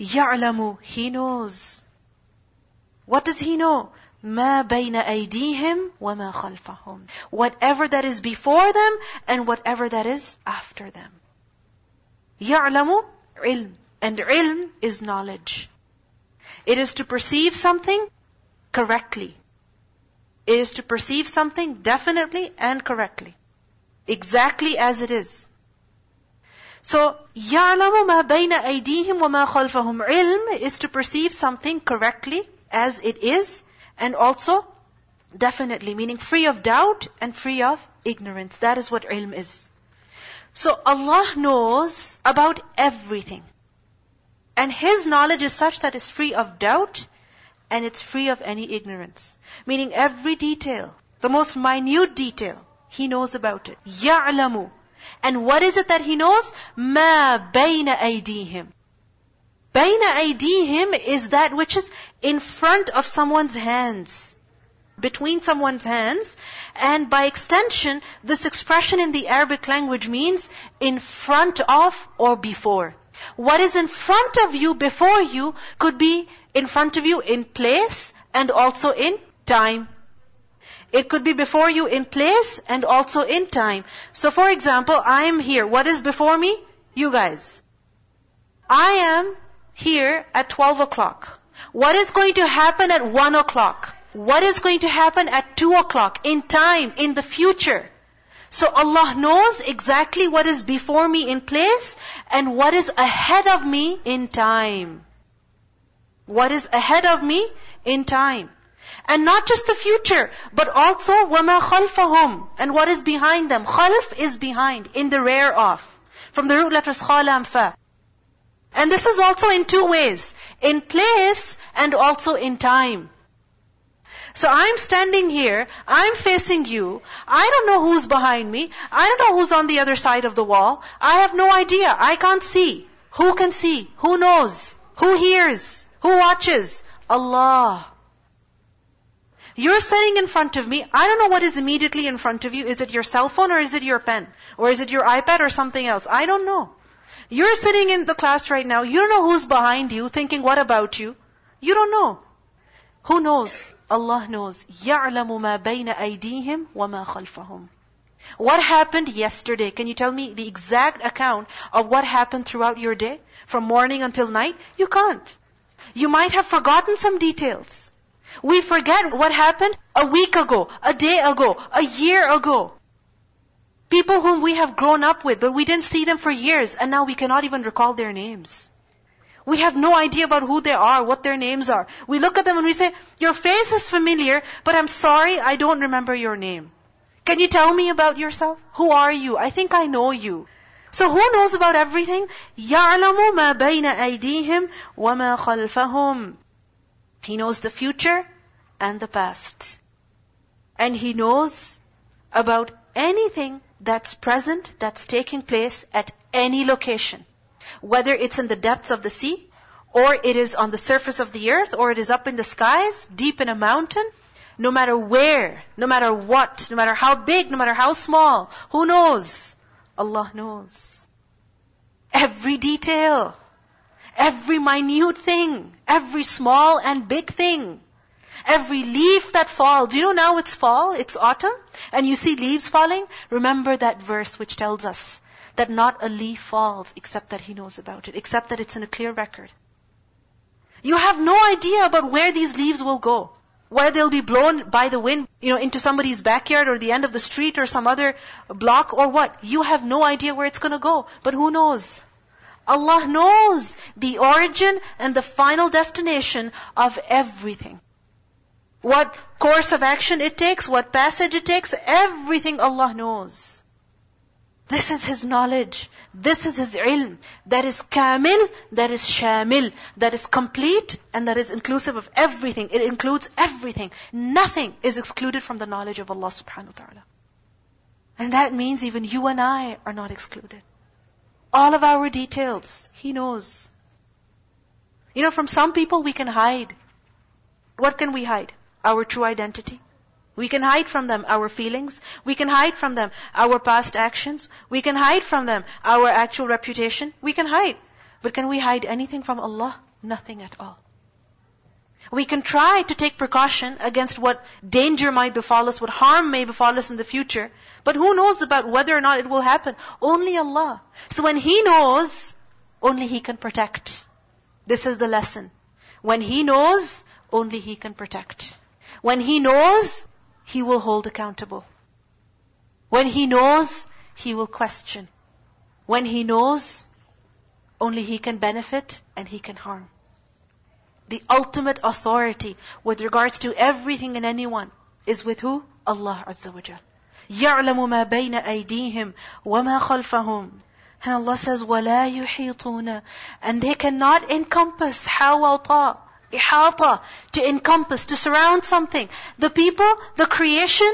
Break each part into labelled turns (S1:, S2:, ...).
S1: يعلم, He knows. What does He know? ما بين أيديهم وما خلفهم. Whatever that is before them and whatever that is after them. يعلم علم. And ilm is knowledge. It is to perceive something correctly. It is to perceive something definitely and correctly. Exactly as it is. So, يَعْلَمُ مَا بَيْنَ أَيْدِيهِمْ وَمَا خَلْفَهُمْ Ilm is to perceive something correctly as it is and also definitely, meaning free of doubt and free of ignorance. That is what ilm is. So Allah knows about everything. And His knowledge is such that it's free of doubt and it's free of any ignorance. Meaning every detail, the most minute detail, He knows about it. يَعْلَمُ and what is it that he knows? Ma bayna aydihim. Bayna aydihim is that which is in front of someone's hands. Between someone's hands. And by extension, this expression in the Arabic language means in front of or before. What is in front of you, before you, could be in front of you in place and also in time. It could be before you in place and also in time. So for example, I am here. What is before me? You guys. I am here at 12 o'clock. What is going to happen at 1 o'clock? What is going to happen at 2 o'clock? In time, in the future. So Allah knows exactly what is before me in place and what is ahead of me in time. What is ahead of me in time. And not just the future, but also وَمَا خَلْفَهُمْ And what is behind them. Khalf is behind, in the rear of. From the root letters khala and fa. And this is also in two ways. In place and also in time. So I'm standing here, I'm facing you, I don't know who's behind me, I don't know who's on the other side of the wall, I have no idea, I can't see. Who can see? Who knows? Who hears? Who watches? Allah. You're sitting in front of me. I don't know what is immediately in front of you. Is it your cell phone or is it your pen? Or is it your iPad or something else? I don't know. You're sitting in the class right now. You don't know who's behind you thinking, what about you? You don't know. Who knows? Allah knows. يَعْلَمُ مَا بَيْنَ أَيْدِيهِمْ وَمَا خَلْفَهُمْ What happened yesterday? Can you tell me the exact account of what happened throughout your day? From morning until night? You can't. You might have forgotten some details. We forget what happened a week ago, a day ago, a year ago. People whom we have grown up with, but we didn't see them for years, and now we cannot even recall their names. We have no idea about who they are, what their names are. We look at them and we say, your face is familiar, but I'm sorry, I don't remember your name. Can you tell me about yourself? Who are you? I think I know you. So who knows about everything? يَعْلَمُ مَا بَيْنَ أَيْدِيهِمْ وَمَا خَلْفَهُمْ he knows the future and the past. And He knows about anything that's present, that's taking place at any location. Whether it's in the depths of the sea, or it is on the surface of the earth, or it is up in the skies, deep in a mountain, no matter where, no matter what, no matter how big, no matter how small, who knows? Allah knows. Every detail, every minute thing, every small and big thing, every leaf that falls. Do you know now it's fall, it's autumn, and you see leaves falling? Remember that verse which tells us that not a leaf falls except that He knows about it, except that it's in a clear record. You have no idea about where these leaves will go. Where they'll be blown by the wind, you know, into somebody's backyard or the end of the street or some other block or what. You have no idea where it's gonna go. But who knows? Allah knows the origin and the final destination of everything. What course of action it takes, what passage it takes, everything Allah knows. This is His knowledge. This is His ilm. That is kamil, that is shamil, that is complete and that is inclusive of everything. It includes everything. Nothing is excluded from the knowledge of Allah subhanahu wa ta'ala. And that means even you and I are not excluded. All of our details, He knows. You know, from some people we can hide. What can we hide? Our true identity. We can hide from them our feelings. We can hide from them our past actions. We can hide from them our actual reputation. We can hide. But can we hide anything from Allah? Nothing at all. We can try to take precaution against what danger might befall us, what harm may befall us in the future. But who knows about whether or not it will happen? Only Allah. So when He knows, only He can protect. This is the lesson. When He knows, only He can protect. When He knows, He will hold accountable. When He knows, He will question. When He knows, only He can benefit and He can harm the ultimate authority with regards to everything and anyone is with who? Allah Azza wa Jal. يَعْلَمُ مَا بَيْنَ أَيْدِيهِمْ وَمَا خَلْفَهُمْ And Allah says, وَلَا يُحِيطُونَ And they cannot encompass حَوَطَ إِحَاطَة To encompass, to surround something. The people, the creation,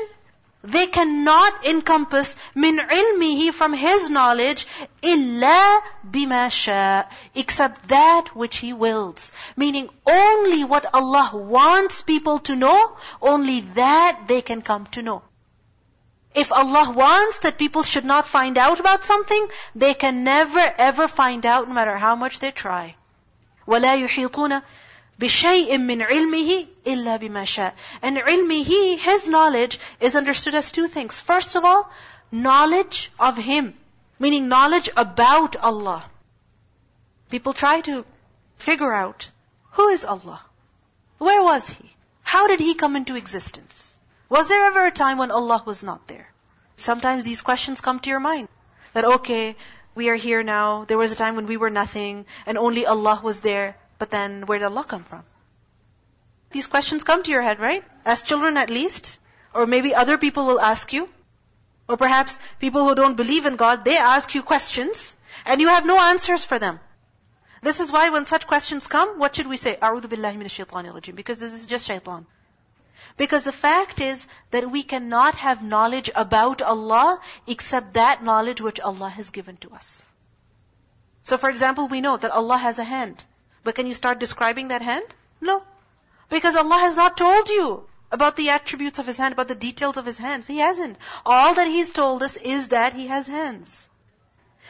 S1: they cannot encompass min ilmihi from his knowledge illa bima sha except that which he wills. Meaning only what Allah wants people to know, only that they can come to know. If Allah wants that people should not find out about something, they can never ever find out no matter how much they try. وَلَا يُحِيطُونَ بِشَيْءٍ مِّنْ عِلْمِهِ إِلَّا بِمَا شَاءَ And ilmihi, his knowledge, is understood as two things. First of all, knowledge of him, meaning knowledge about Allah. People try to figure out, who is Allah? Where was He? How did He come into existence? Was there ever a time when Allah was not there? Sometimes these questions come to your mind. That okay, we are here now, there was a time when we were nothing, and only Allah was there. But then where did Allah come from? These questions come to your head, right? As children at least. Or maybe other people will ask you. Or perhaps people who don't believe in God, they ask you questions and you have no answers for them. This is why when such questions come, what should we say? A'udhu billahi minash rajim. Because this is just shaitan. Because the fact is that we cannot have knowledge about Allah except that knowledge which Allah has given to us. So for example, we know that Allah has a hand. But can you start describing that hand? No. Because Allah has not told you about the attributes of His hand, about the details of His hands. He hasn't. All that He's told us is that He has hands.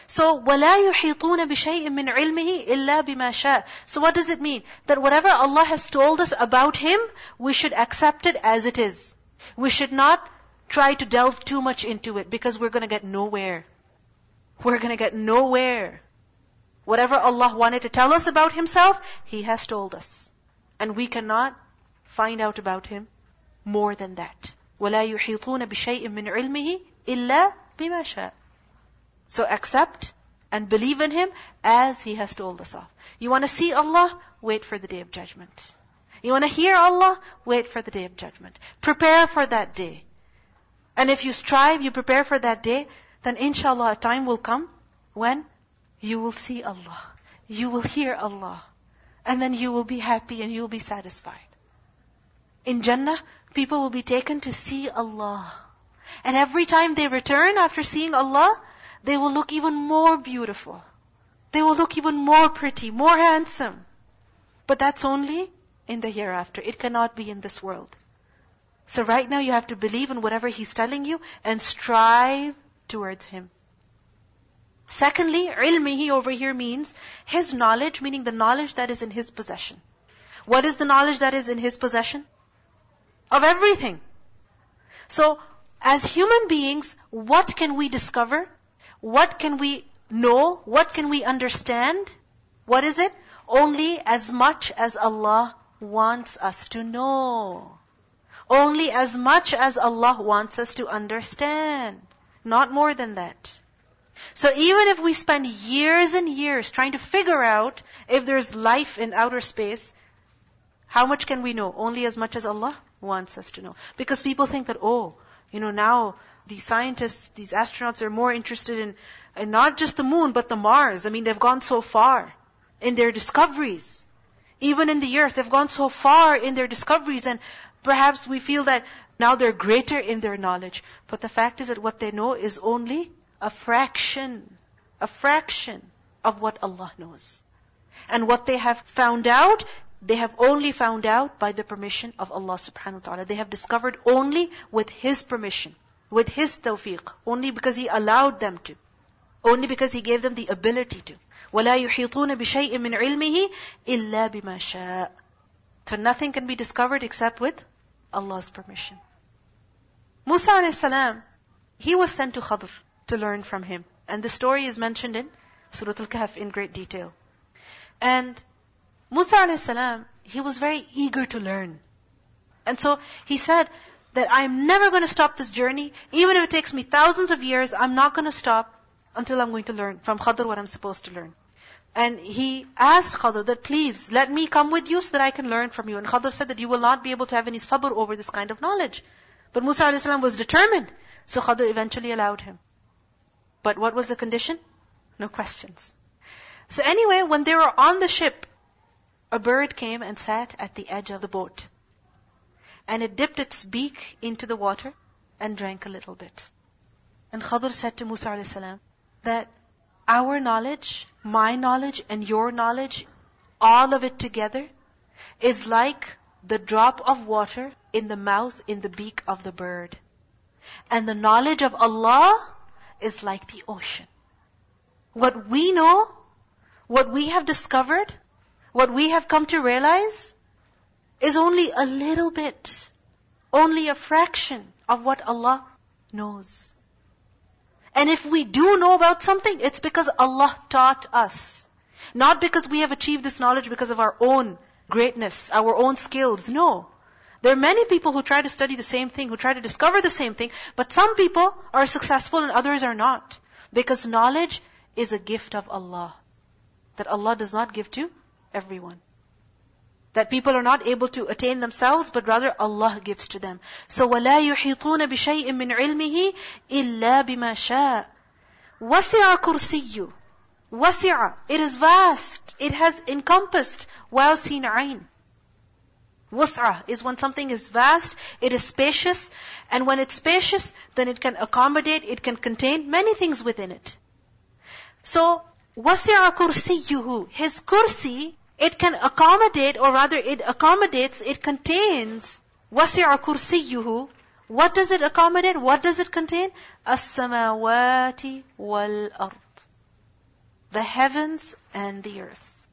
S1: So, وَلَا يُحِيطُونَ بِشَيْءٍ مِّنْ عِلْمِهِ إِلَّا بِمَا شَاءَ So what does it mean? That whatever Allah has told us about Him, we should accept it as it is. We should not try to delve too much into it because we're going to get nowhere. We're going to get nowhere. Whatever Allah wanted to tell us about Himself, He has told us. And we cannot find out about Him more than that. وَلَا يُحِيطُونَ بِشَيْءٍ مِّنْ عِلْمِهِ إِلَّا بِمَا شَاءَ So accept and believe in Him as He has told us of. You want to see Allah? Wait for the Day of Judgment. You want to hear Allah? Wait for the Day of Judgment. Prepare for that day. And if you strive, you prepare for that day, then inshallah a time will come when you will see Allah. You will hear Allah. And then you will be happy and you will be satisfied. In Jannah, people will be taken to see Allah. And every time they return after seeing Allah, they will look even more beautiful. They will look even more pretty, more handsome. But that's only in the hereafter. It cannot be in this world. So right now you have to believe in whatever He's telling you and strive towards Him. Secondly, ilmihi over here means his knowledge, meaning the knowledge that is in his possession. What is the knowledge that is in his possession? Of everything. So, as human beings, what can we discover? What can we know? What can we understand? What is it? Only as much as Allah wants us to know. Only as much as Allah wants us to understand. Not more than that. So even if we spend years and years trying to figure out if there's life in outer space, how much can we know? Only as much as Allah wants us to know. Because people think that, oh, you know, now these scientists, these astronauts are more interested in, in not just the moon, but the Mars. I mean, they've gone so far in their discoveries. Even in the earth, they've gone so far in their discoveries and perhaps we feel that now they're greater in their knowledge. But the fact is that what they know is only a fraction, a fraction of what Allah knows. And what they have found out, they have only found out by the permission of Allah subhanahu wa ta'ala. They have discovered only with His permission, with His tawfiq, only because He allowed them to. Only because He gave them the ability to. وَلَا يُحِيطُونَ بِشَيْءٍ مِّنْ عِلْمِهِ إِلَّا بِمَا شَاءَ So nothing can be discovered except with Allah's permission. Musa a.s. he was sent to Khadr to learn from him. And the story is mentioned in Surah Al-Kahf in great detail. And Musa a.s., he was very eager to learn. And so he said that I'm never going to stop this journey. Even if it takes me thousands of years, I'm not going to stop until I'm going to learn from Khadr what I'm supposed to learn. And he asked Khadr that please let me come with you so that I can learn from you. And Khadr said that you will not be able to have any sabr over this kind of knowledge. But Musa a.s. was determined. So Khadr eventually allowed him. But what was the condition? No questions. So anyway, when they were on the ship, a bird came and sat at the edge of the boat. And it dipped its beak into the water and drank a little bit. And Khadr said to Musa a.s. that our knowledge, my knowledge and your knowledge, all of it together, is like the drop of water in the mouth, in the beak of the bird. And the knowledge of Allah is like the ocean. What we know, what we have discovered, what we have come to realize, is only a little bit, only a fraction of what Allah knows. And if we do know about something, it's because Allah taught us. Not because we have achieved this knowledge because of our own greatness, our own skills. No. There are many people who try to study the same thing, who try to discover the same thing, but some people are successful and others are not. Because knowledge is a gift of Allah. That Allah does not give to everyone. That people are not able to attain themselves, but rather Allah gives to them. So وَلَا يُحِيطُونَ بِشَيْءٍ مِّنْ عِلْمِهِ إِلَّا بِمَا شَاءَ وَسِعَ كُرْسِيُّ وَسِعَ It is vast. It has encompassed. واو سين عين. Wasa is when something is vast, it is spacious, and when it's spacious, then it can accommodate, it can contain many things within it. So, wasi'a kursiyuhu, his kursi, it can accommodate, or rather it accommodates, it contains, wasi'a kursiyuhu, what does it accommodate? What does it contain? As-samawati wal-ard. The heavens and the earth.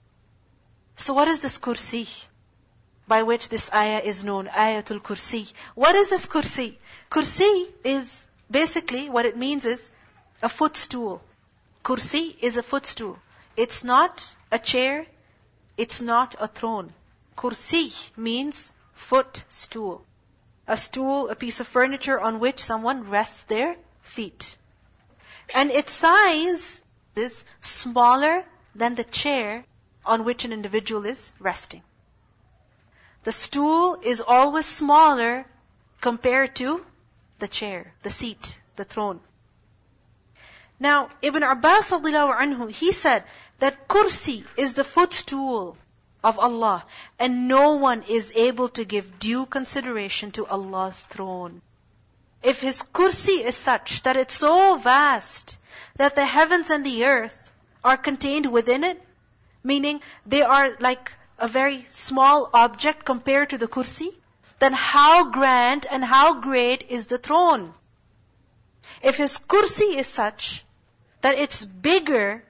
S1: So what is this kursi? By which this ayah is known, ayatul kursi. What is this kursi? Kursi is basically, what it means is, a footstool. Kursi is a footstool. It's not a chair, it's not a throne. Kursi means footstool. A stool, a piece of furniture on which someone rests their feet. And its size is smaller than the chair on which an individual is resting. The stool is always smaller compared to the chair, the seat, the throne. Now, Ibn Abbas anhu, he said that kursi is the footstool of Allah and no one is able to give due consideration to Allah's throne. If His kursi is such that it's so vast that the heavens and the earth are contained within it, meaning they are like a very small object compared to the kursi, then how grand and how great is the throne? If His kursi is such that it's bigger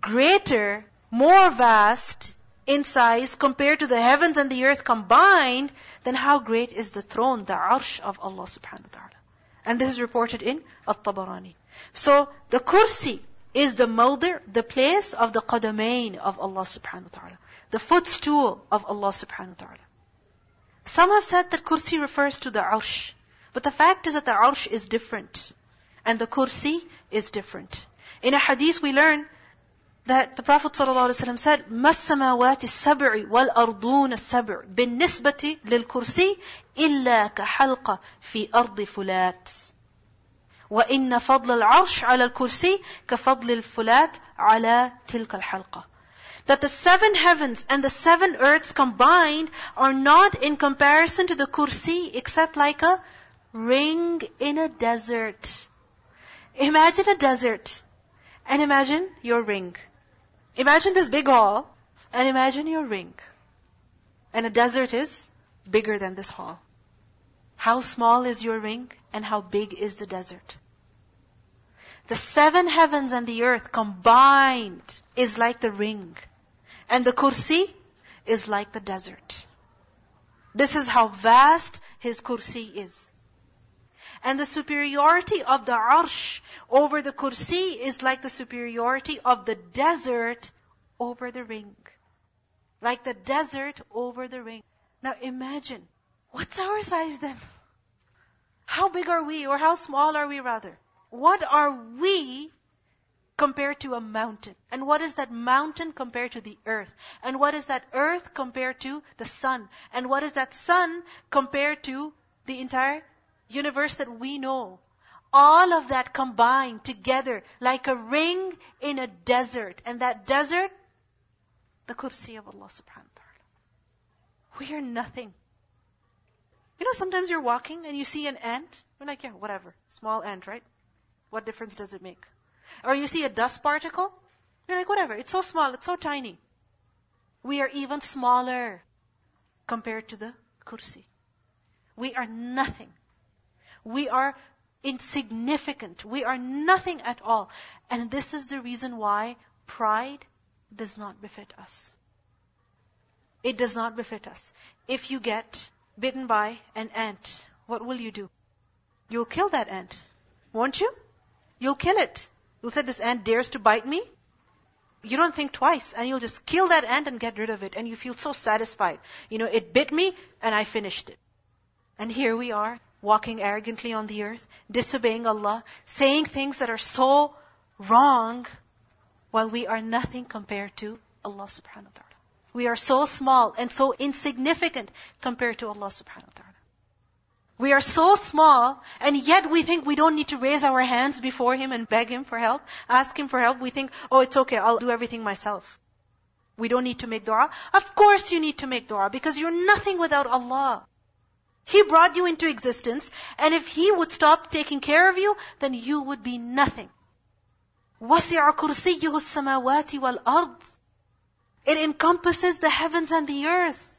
S1: greater, more vast in size compared to the heavens and the earth combined, then how great is the throne, the arsh of Allah subhanahu wa ta'ala. And this is reported in At-Tabarani. So the kursi is the mawdi', the place of the qadamain of Allah subhanahu wa ta'ala The footstool of Allah subhanahu wa ta'ala. Some have said that kursi refers to the arsh. But the fact is that the arsh is different. And the kursi is different. In a hadith we learn that the Prophet ﷺ said, مَا السَّمَاوَاتِ السَّبْعِ وَالْأَرْضُونَ السَّبْعِ بِالنِّسْبَةِ لِلْكُرْسِي إِلَّا كَحَلْقَ فِي أَرْضِ فُلَاتٍ وَإِنَّ فَضْلَ الْعَرْشِ عَلَى الْكُرْسِي كَفَضْلِ الْفُلَاتِ عَلَى تِلْكَ الْحَلْقَةِ that the seven heavens and the seven earths combined are not in comparison to the kursi except like a ring in a desert. Imagine a desert. And imagine your ring. Imagine this big hall and imagine your ring. And a desert is bigger than this hall. How small is your ring and how big is the desert? The seven heavens and the earth combined is like the ring. And the kursi is like the desert. This is how vast his kursi is. And the superiority of the arsh over the kursi is like the superiority of the desert over the ring. Like the desert over the ring. Now imagine, what's our size then? How big are we, or how small are we rather? What are we compared to a mountain? And what is that mountain compared to the earth? And what is that earth compared to the sun? And what is that sun compared to the entire universe that we know? All of that combined together like a ring in a desert. And that desert, the kursi of Allah subhanahu wa ta'ala. We are nothing. You know, sometimes you're walking and you see an ant. You're like, yeah, whatever. Small ant, right? What difference does it make? Or you see a dust particle. You're like, whatever. It's so small. It's so tiny. We are even smaller compared to the kursi. We are nothing. We are insignificant. We are nothing at all. And this is the reason why pride does not befit us. It does not befit us. If you get bitten by an ant, what will you do? You'll kill that ant, won't you? You'll kill it. You'll say, this ant dares to bite me. You don't think twice, and you'll just kill that ant and get rid of it, and you feel so satisfied. You know, it bit me, and I finished it. And here we are, walking arrogantly on the earth, disobeying Allah, saying things that are so wrong, while we are nothing compared to Allah subhanahu wa ta'ala. We are so small and so insignificant compared to Allah subhanahu wa ta'ala. We are so small, and yet we think we don't need to raise our hands before Him and beg Him for help, ask Him for help. We think, oh, it's okay, I'll do everything myself. We don't need to make dua. Of course you need to make dua, because you're nothing without Allah. He brought you into existence, and if He would stop taking care of you, then you would be nothing. وَسِعَ كُرْسِيُّهُ السَّمَاوَاتِ وَالْأَرْضِ it encompasses the heavens and the earth.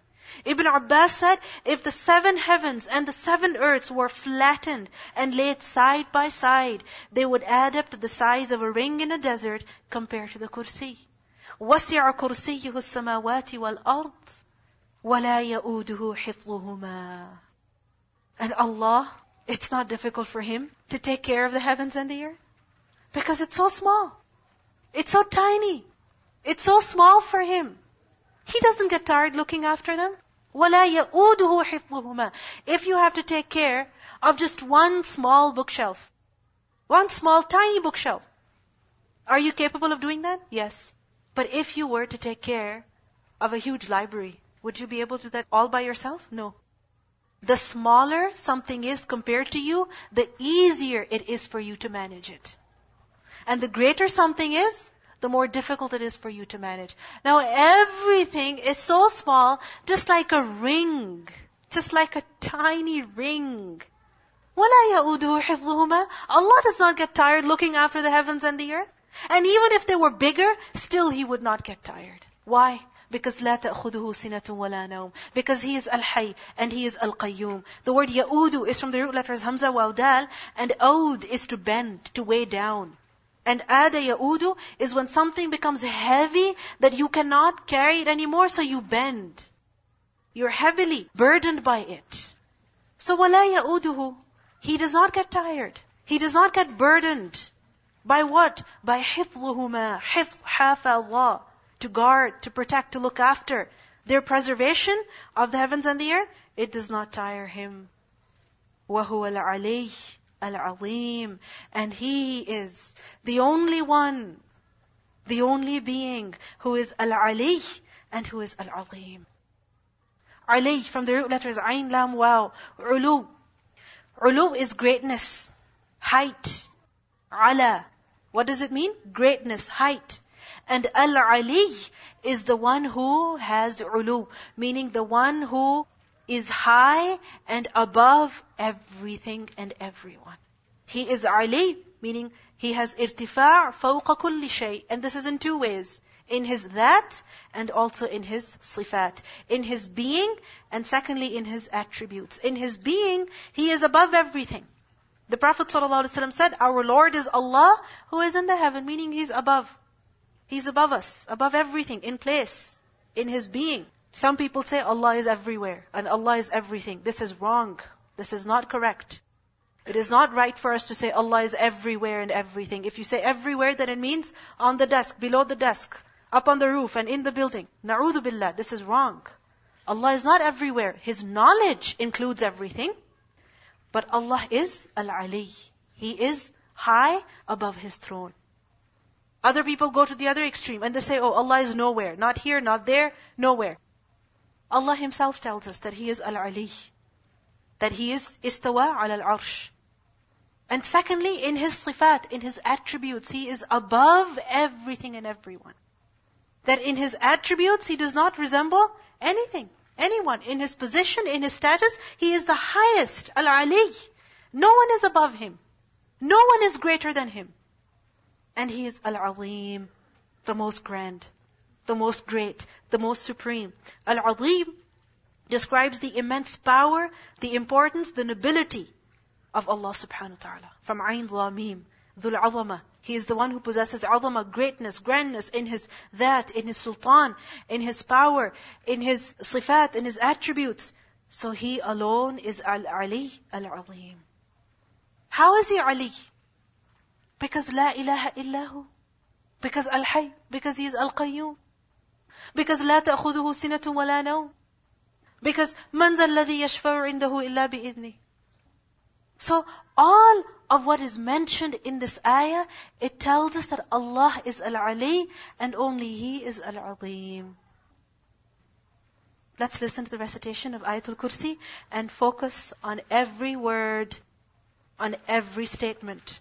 S1: Ibn Abbas said, if the seven heavens and the seven earths were flattened and laid side by side, they would add up to the size of a ring in a desert compared to the kursi. وَسِعَ كُرْسِيُّهُ السَّمَاوَاتِ وَالْأَرْضِ وَلَا يَؤُودُهُ حِفْظُهُمَا And Allah, it's not difficult for Him to take care of the heavens and the earth. Because it's so small. It's so tiny. It's so small for him. He doesn't get tired looking after them. وَلَا يَؤُودُهُ حِفْظُهُمَا If you have to take care of just one small bookshelf, one small tiny bookshelf, are you capable of doing that? Yes. But if you were to take care of a huge library, would you be able to do that all by yourself? No. The smaller something is compared to you, the easier it is for you to manage it. And the greater something is, the more difficult it is for you to manage. Now everything is so small, just like a ring. Just like a tiny ring. وَلَا يَؤُدُهُ حِفْظُهُمَا Allah does not get tired looking after the heavens and the earth. And even if they were bigger, still He would not get tired. Why? Because لا تأخذه سنة ولا نوم. Because He is Al-Hayy and He is Al-Qayyum. The word يَؤُدُ is from the root letters Hamza wa Dal and Aud is to bend, to weigh down. And ada yaudu is when something becomes heavy that you cannot carry it anymore, so you bend. You're heavily burdened by it. So wala yauduhu. He does not get tired. He does not get burdened. By what? By hifluhuma. Hifl, hafa Allah. To guard, to protect, to look after. Their preservation of the heavens and the earth, it does not tire him. وَهُوَ الْعَلِيِّ Al-Azim. And He is the only one, the only being who is Al-Ali and who is Al-Azim. Ali from the root letters Ain, Lam, Waw. Ulu. Ulu is greatness, height. Ala. What does it mean? Greatness, height. And Al-Ali is the one who has ulu, meaning the one who is high and above everything and everyone. He is Ali, meaning he has irtifa' fawqa kulli shay. And this is in two ways. In his that and also in his sifat. In his being and secondly in his attributes. In his being, he is above everything. The Prophet ﷺ said, Our Lord is Allah who is in the heaven, meaning He's above. He's above us, above everything, in place, in His being. Some people say Allah is everywhere and Allah is everything. This is wrong. This is not correct. It is not right for us to say Allah is everywhere and everything. If you say everywhere, then it means on the desk, below the desk, up on the roof and in the building. Na'udhu billah. This is wrong. Allah is not everywhere. His knowledge includes everything. But Allah is Al-Ali. He is high above His throne. Other people go to the other extreme and they say, oh, Allah is nowhere. Not here, not there, nowhere. Allah Himself tells us that He is Al-Ali. That He is istawa al-arsh. And secondly, in His sifat, in His attributes, He is above everything and everyone. That in His attributes, He does not resemble anything, anyone. In His position, in His status, He is the highest, Al-Ali. No one is above Him. No one is greater than Him. And He is Al-Azim, the most grand the most great, the most supreme. Al-Azim describes the immense power, the importance, the nobility of Allah subhanahu wa ta'ala. From Ayn Lamim, Dhul Azama. He is the one who possesses azama, greatness, grandness in his that, in his sultan, in his power, in his sifat, in his attributes. So he alone is Al-Ali, Al-Azim. How is he Ali? Because La ilaha illahu. Because Al-Hay. Because he is Al-Qayyum. Because لا تأخذه سنة ولا نوم. Because من ذا الذي يشفع عنده إلا بإذنه. So all of what is mentioned in this ayah, it tells us that Allah is Al-Ali and only He is Al-Azim. Let's listen to the recitation of Ayatul Kursi and focus on every word, on every statement.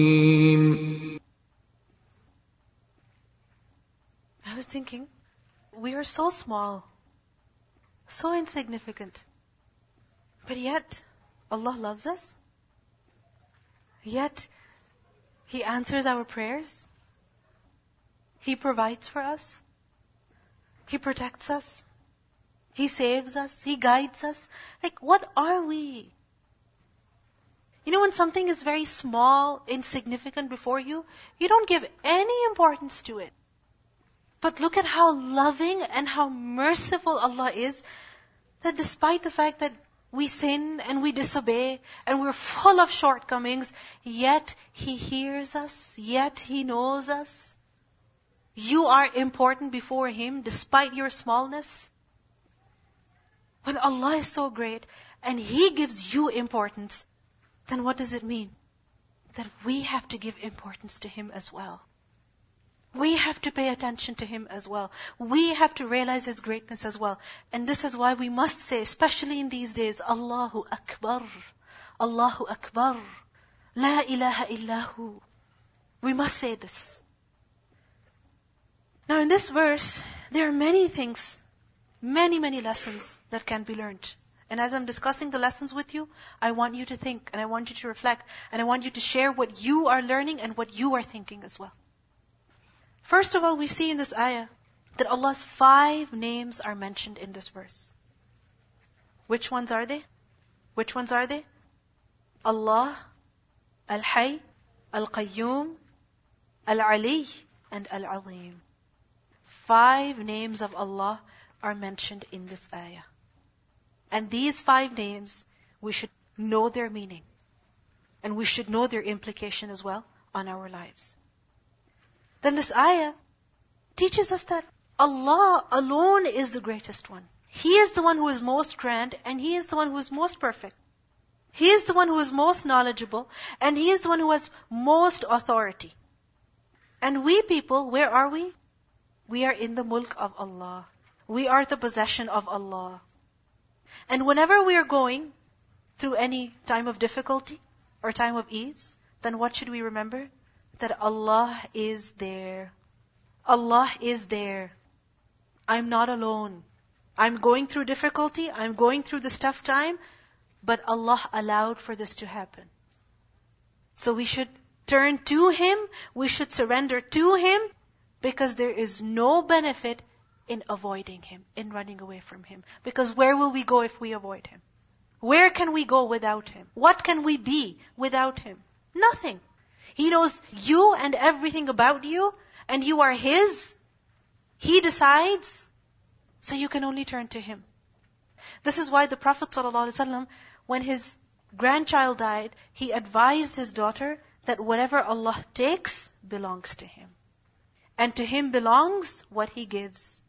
S1: Thinking, we are so small, so insignificant. But yet, Allah loves us. Yet, He answers our prayers. He provides for us. He protects us. He saves us. He guides us. Like, what are we? You know, when something is very small, insignificant before you, you don't give any importance to it. But look at how loving and how merciful Allah is, that despite the fact that we sin and we disobey and we're full of shortcomings, yet He hears us, yet He knows us. You are important before Him despite your smallness. When Allah is so great and He gives you importance, then what does it mean? That we have to give importance to Him as well. We have to pay attention to Him as well. We have to realize His greatness as well. And this is why we must say, especially in these days, Allahu Akbar. Allahu Akbar. La ilaha illahu. We must say this. Now in this verse, there are many things, many, many lessons that can be learned. And as I'm discussing the lessons with you, I want you to think and I want you to reflect and I want you to share what you are learning and what you are thinking as well. First of all, we see in this ayah that Allah's five names are mentioned in this verse. Which ones are they? Which ones are they? Allah, Al-Hay, Al-Qayyum, Al-Ali, and Al-Azim. Five names of Allah are mentioned in this ayah. And these five names, we should know their meaning. And we should know their implication as well on our lives. Then this ayah teaches us that Allah alone is the greatest one. He is the one who is most grand and He is the one who is most perfect. He is the one who is most knowledgeable and He is the one who has most authority. And we people, where are we? We are in the mulk of Allah. We are the possession of Allah. And whenever we are going through any time of difficulty or time of ease, then what should we remember? That Allah is there. Allah is there. I'm not alone. I'm going through difficulty, I'm going through this tough time, but Allah allowed for this to happen. So we should turn to Him, we should surrender to Him, because there is no benefit in avoiding Him, in running away from Him. Because where will we go if we avoid Him? Where can we go without Him? What can we be without Him? Nothing. He knows you and everything about you, and you are His. He decides. So you can only turn to Him. This is why the Prophet ﷺ, when his grandchild died, he advised his daughter that whatever Allah takes belongs to Him. And to Him belongs what He gives.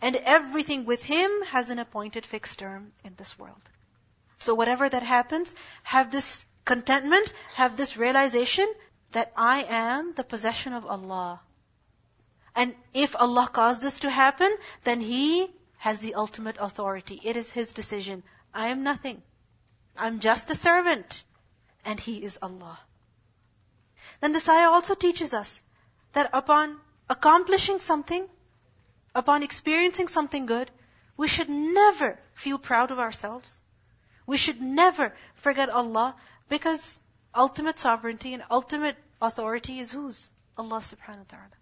S1: And everything with Him has an appointed fixed term in this world. So whatever that happens, have this contentment, have this realization that I am the possession of Allah. And if Allah caused this to happen, then He has the ultimate authority. It is His decision. I am nothing. I'm just a servant. And He is Allah. Then this ayah also teaches us that upon accomplishing something, upon experiencing something good, we should never feel proud of ourselves. We should never forget Allah because ultimate sovereignty and ultimate authority is whose? Allah subhanahu wa ta'ala.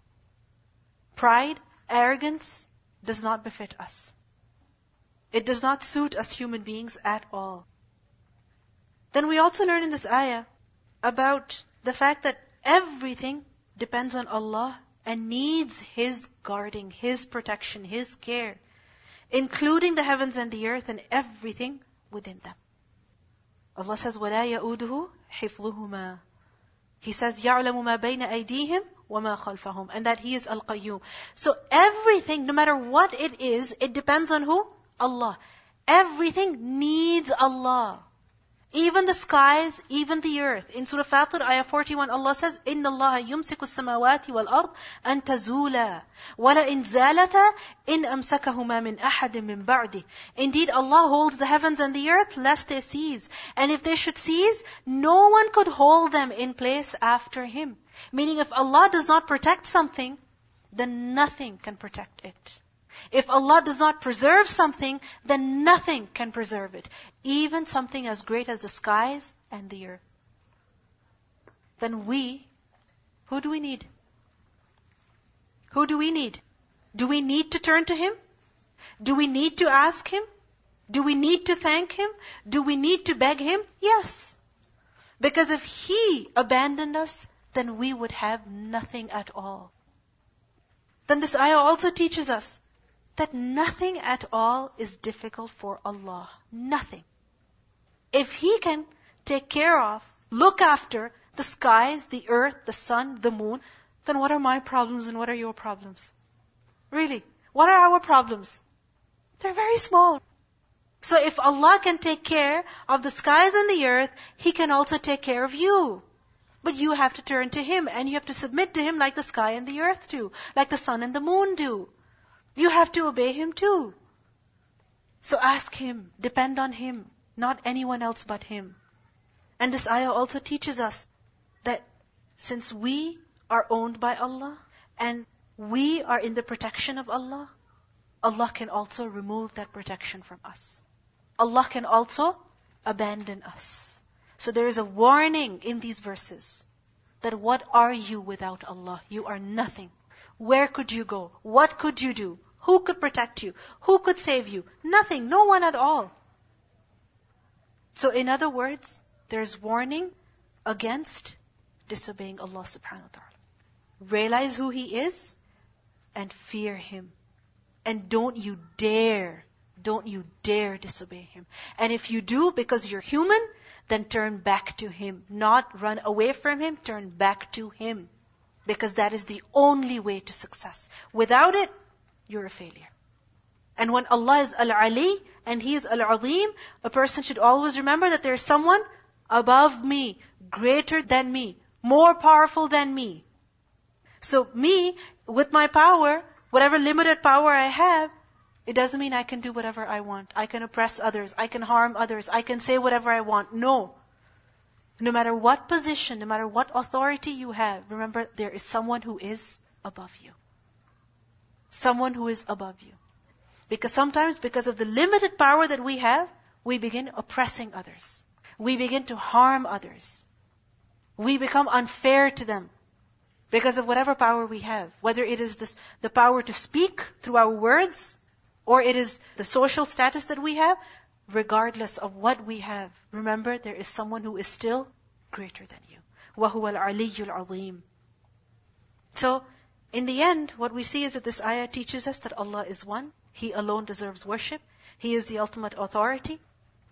S1: Pride, arrogance does not befit us. It does not suit us human beings at all. Then we also learn in this ayah about the fact that everything depends on Allah and needs His guarding, His protection, His care, including the heavens and the earth and everything within them. Allah says, وَلَا يَؤُودُهُ حِفْظُهُمَا He says, يَعْلَمُ مَا بَيْنَ أَيْدِيهِمْ وَمَا خَلْفَهُمْ And that He is Al-Qayyum. So everything, no matter what it is, it depends on who? Allah. Everything needs Allah. Even the skies, even the earth. In Surah Fatir, ayah 41, Allah says, إِنَّ اللَّهَ يُمْسِكُ السَّمَاوَاتِ وَالْأَرْضِ أَن تَزُولَا وَلَئِنْ زَالَتَا إِنْ أَمْسَكَهُمَا مِنْ أَحَدٍ مِنْ بَعْدِهِ Indeed, Allah holds the heavens and the earth lest they cease. And if they should cease, no one could hold them in place after Him. Meaning, if Allah does not protect something, then nothing can protect it. If Allah does not preserve something, then nothing can preserve it. Even something as great as the skies and the earth. Then we, who do we need? Who do we need? Do we need to turn to Him? Do we need to ask Him? Do we need to thank Him? Do we need to beg Him? Yes. Because if He abandoned us, then we would have nothing at all. Then this ayah also teaches us that nothing at all is difficult for Allah. Nothing. If He can take care of, look after the skies, the earth, the sun, the moon, then what are my problems and what are your problems? Really? What are our problems? They're very small. So if Allah can take care of the skies and the earth, He can also take care of you. But you have to turn to Him and you have to submit to Him like the sky and the earth do, like the sun and the moon do. You have to obey Him too. So ask Him, depend on Him, not anyone else but Him. And this ayah also teaches us that since we are owned by Allah and we are in the protection of Allah, Allah can also remove that protection from us. Allah can also abandon us. So there is a warning in these verses that what are you without Allah? You are nothing. Where could you go? What could you do? Who could protect you? Who could save you? Nothing. No one at all. So in other words, there's warning against disobeying Allah subhanahu wa ta'ala. Realize who He is and fear Him. And don't you dare, don't you dare disobey Him. And if you do because you're human, then turn back to Him. Not run away from Him, turn back to Him. Because that is the only way to success. Without it, you're a failure. And when Allah is Al-Ali and He is Al-Azim, a person should always remember that there is someone above me, greater than me, more powerful than me. So me, with my power, whatever limited power I have, it doesn't mean I can do whatever I want. I can oppress others. I can harm others. I can say whatever I want. No. No matter what position, no matter what authority you have, remember there is someone who is above you Someone who is above you. Because sometimes, because of the limited power that we have, we begin oppressing others. We begin to harm others. We become unfair to them because of whatever power we have. Whether it is this, the power to speak through our words, or it is the social status that we have, regardless of what we have, remember there is someone who is still greater than you. وَهُوَ الْعَلِيُّ الْعَظِيمُ So, in the end, what we see is that this ayah teaches us that Allah is one, He alone deserves worship, He is the ultimate authority,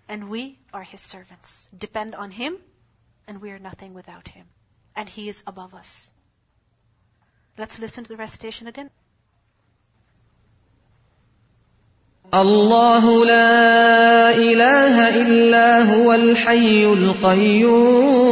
S1: and we are His servants. Depend on Him, and we are nothing without Him. And He is above us. Let's listen to the recitation again.
S2: الله لا اله الا هو الحي القيوم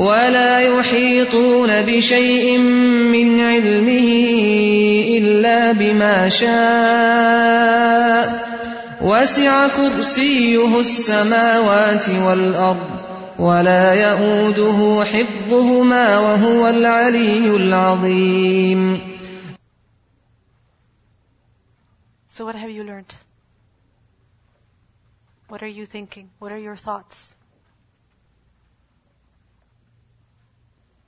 S2: ولا يحيطون بشيء من علمه إلا بما شاء وسع كرسيه السماوات والأرض ولا يئوده حفظهما وهو العلي العظيم
S1: So what have you learned? What are you thinking? What are your thoughts?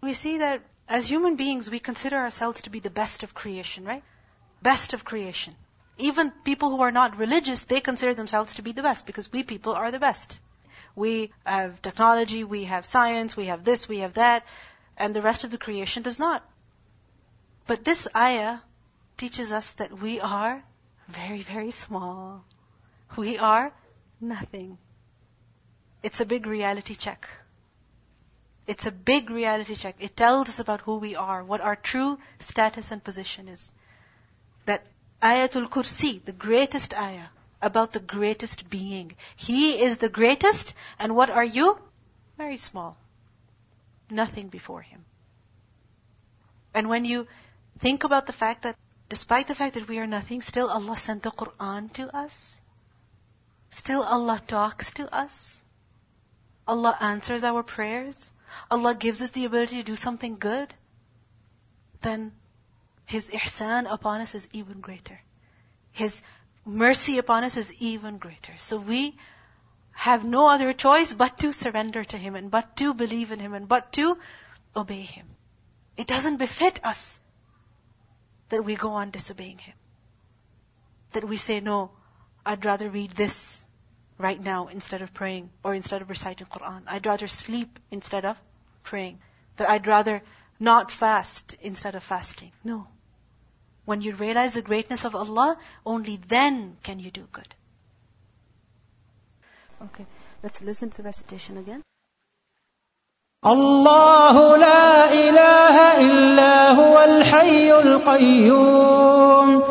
S1: We see that as human beings, we consider ourselves to be the best of creation, right? Best of creation. Even people who are not religious, they consider themselves to be the best because we people are the best. We have technology, we have science, we have this, we have that, and the rest of the creation does not. But this ayah teaches us that we are very, very small. We are nothing. It's a big reality check. It's a big reality check. It tells us about who we are, what our true status and position is. That Ayatul Kursi, the greatest ayah, about the greatest being. He is the greatest, and what are you? Very small. Nothing before Him. And when you think about the fact that despite the fact that we are nothing, still Allah sent the Quran to us. Still Allah talks to us. Allah answers our prayers. Allah gives us the ability to do something good, then His ihsan upon us is even greater. His mercy upon us is even greater. So we have no other choice but to surrender to Him and but to believe in Him and but to obey Him. It doesn't befit us that we go on disobeying Him. That we say, no, I'd rather read this right now instead of praying or instead of reciting Quran. I'd rather sleep instead of praying. That I'd rather not fast instead of fasting. No. When you realize the greatness of Allah, only then can you do good. Okay, let's listen to the recitation again.
S3: الله لا إله إلا هو الحي القيوم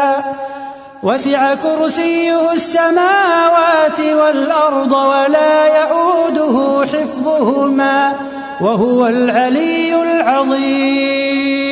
S3: وسع كرسيه السماوات والأرض ولا يئوده حفظهما وهو العلي العظيم.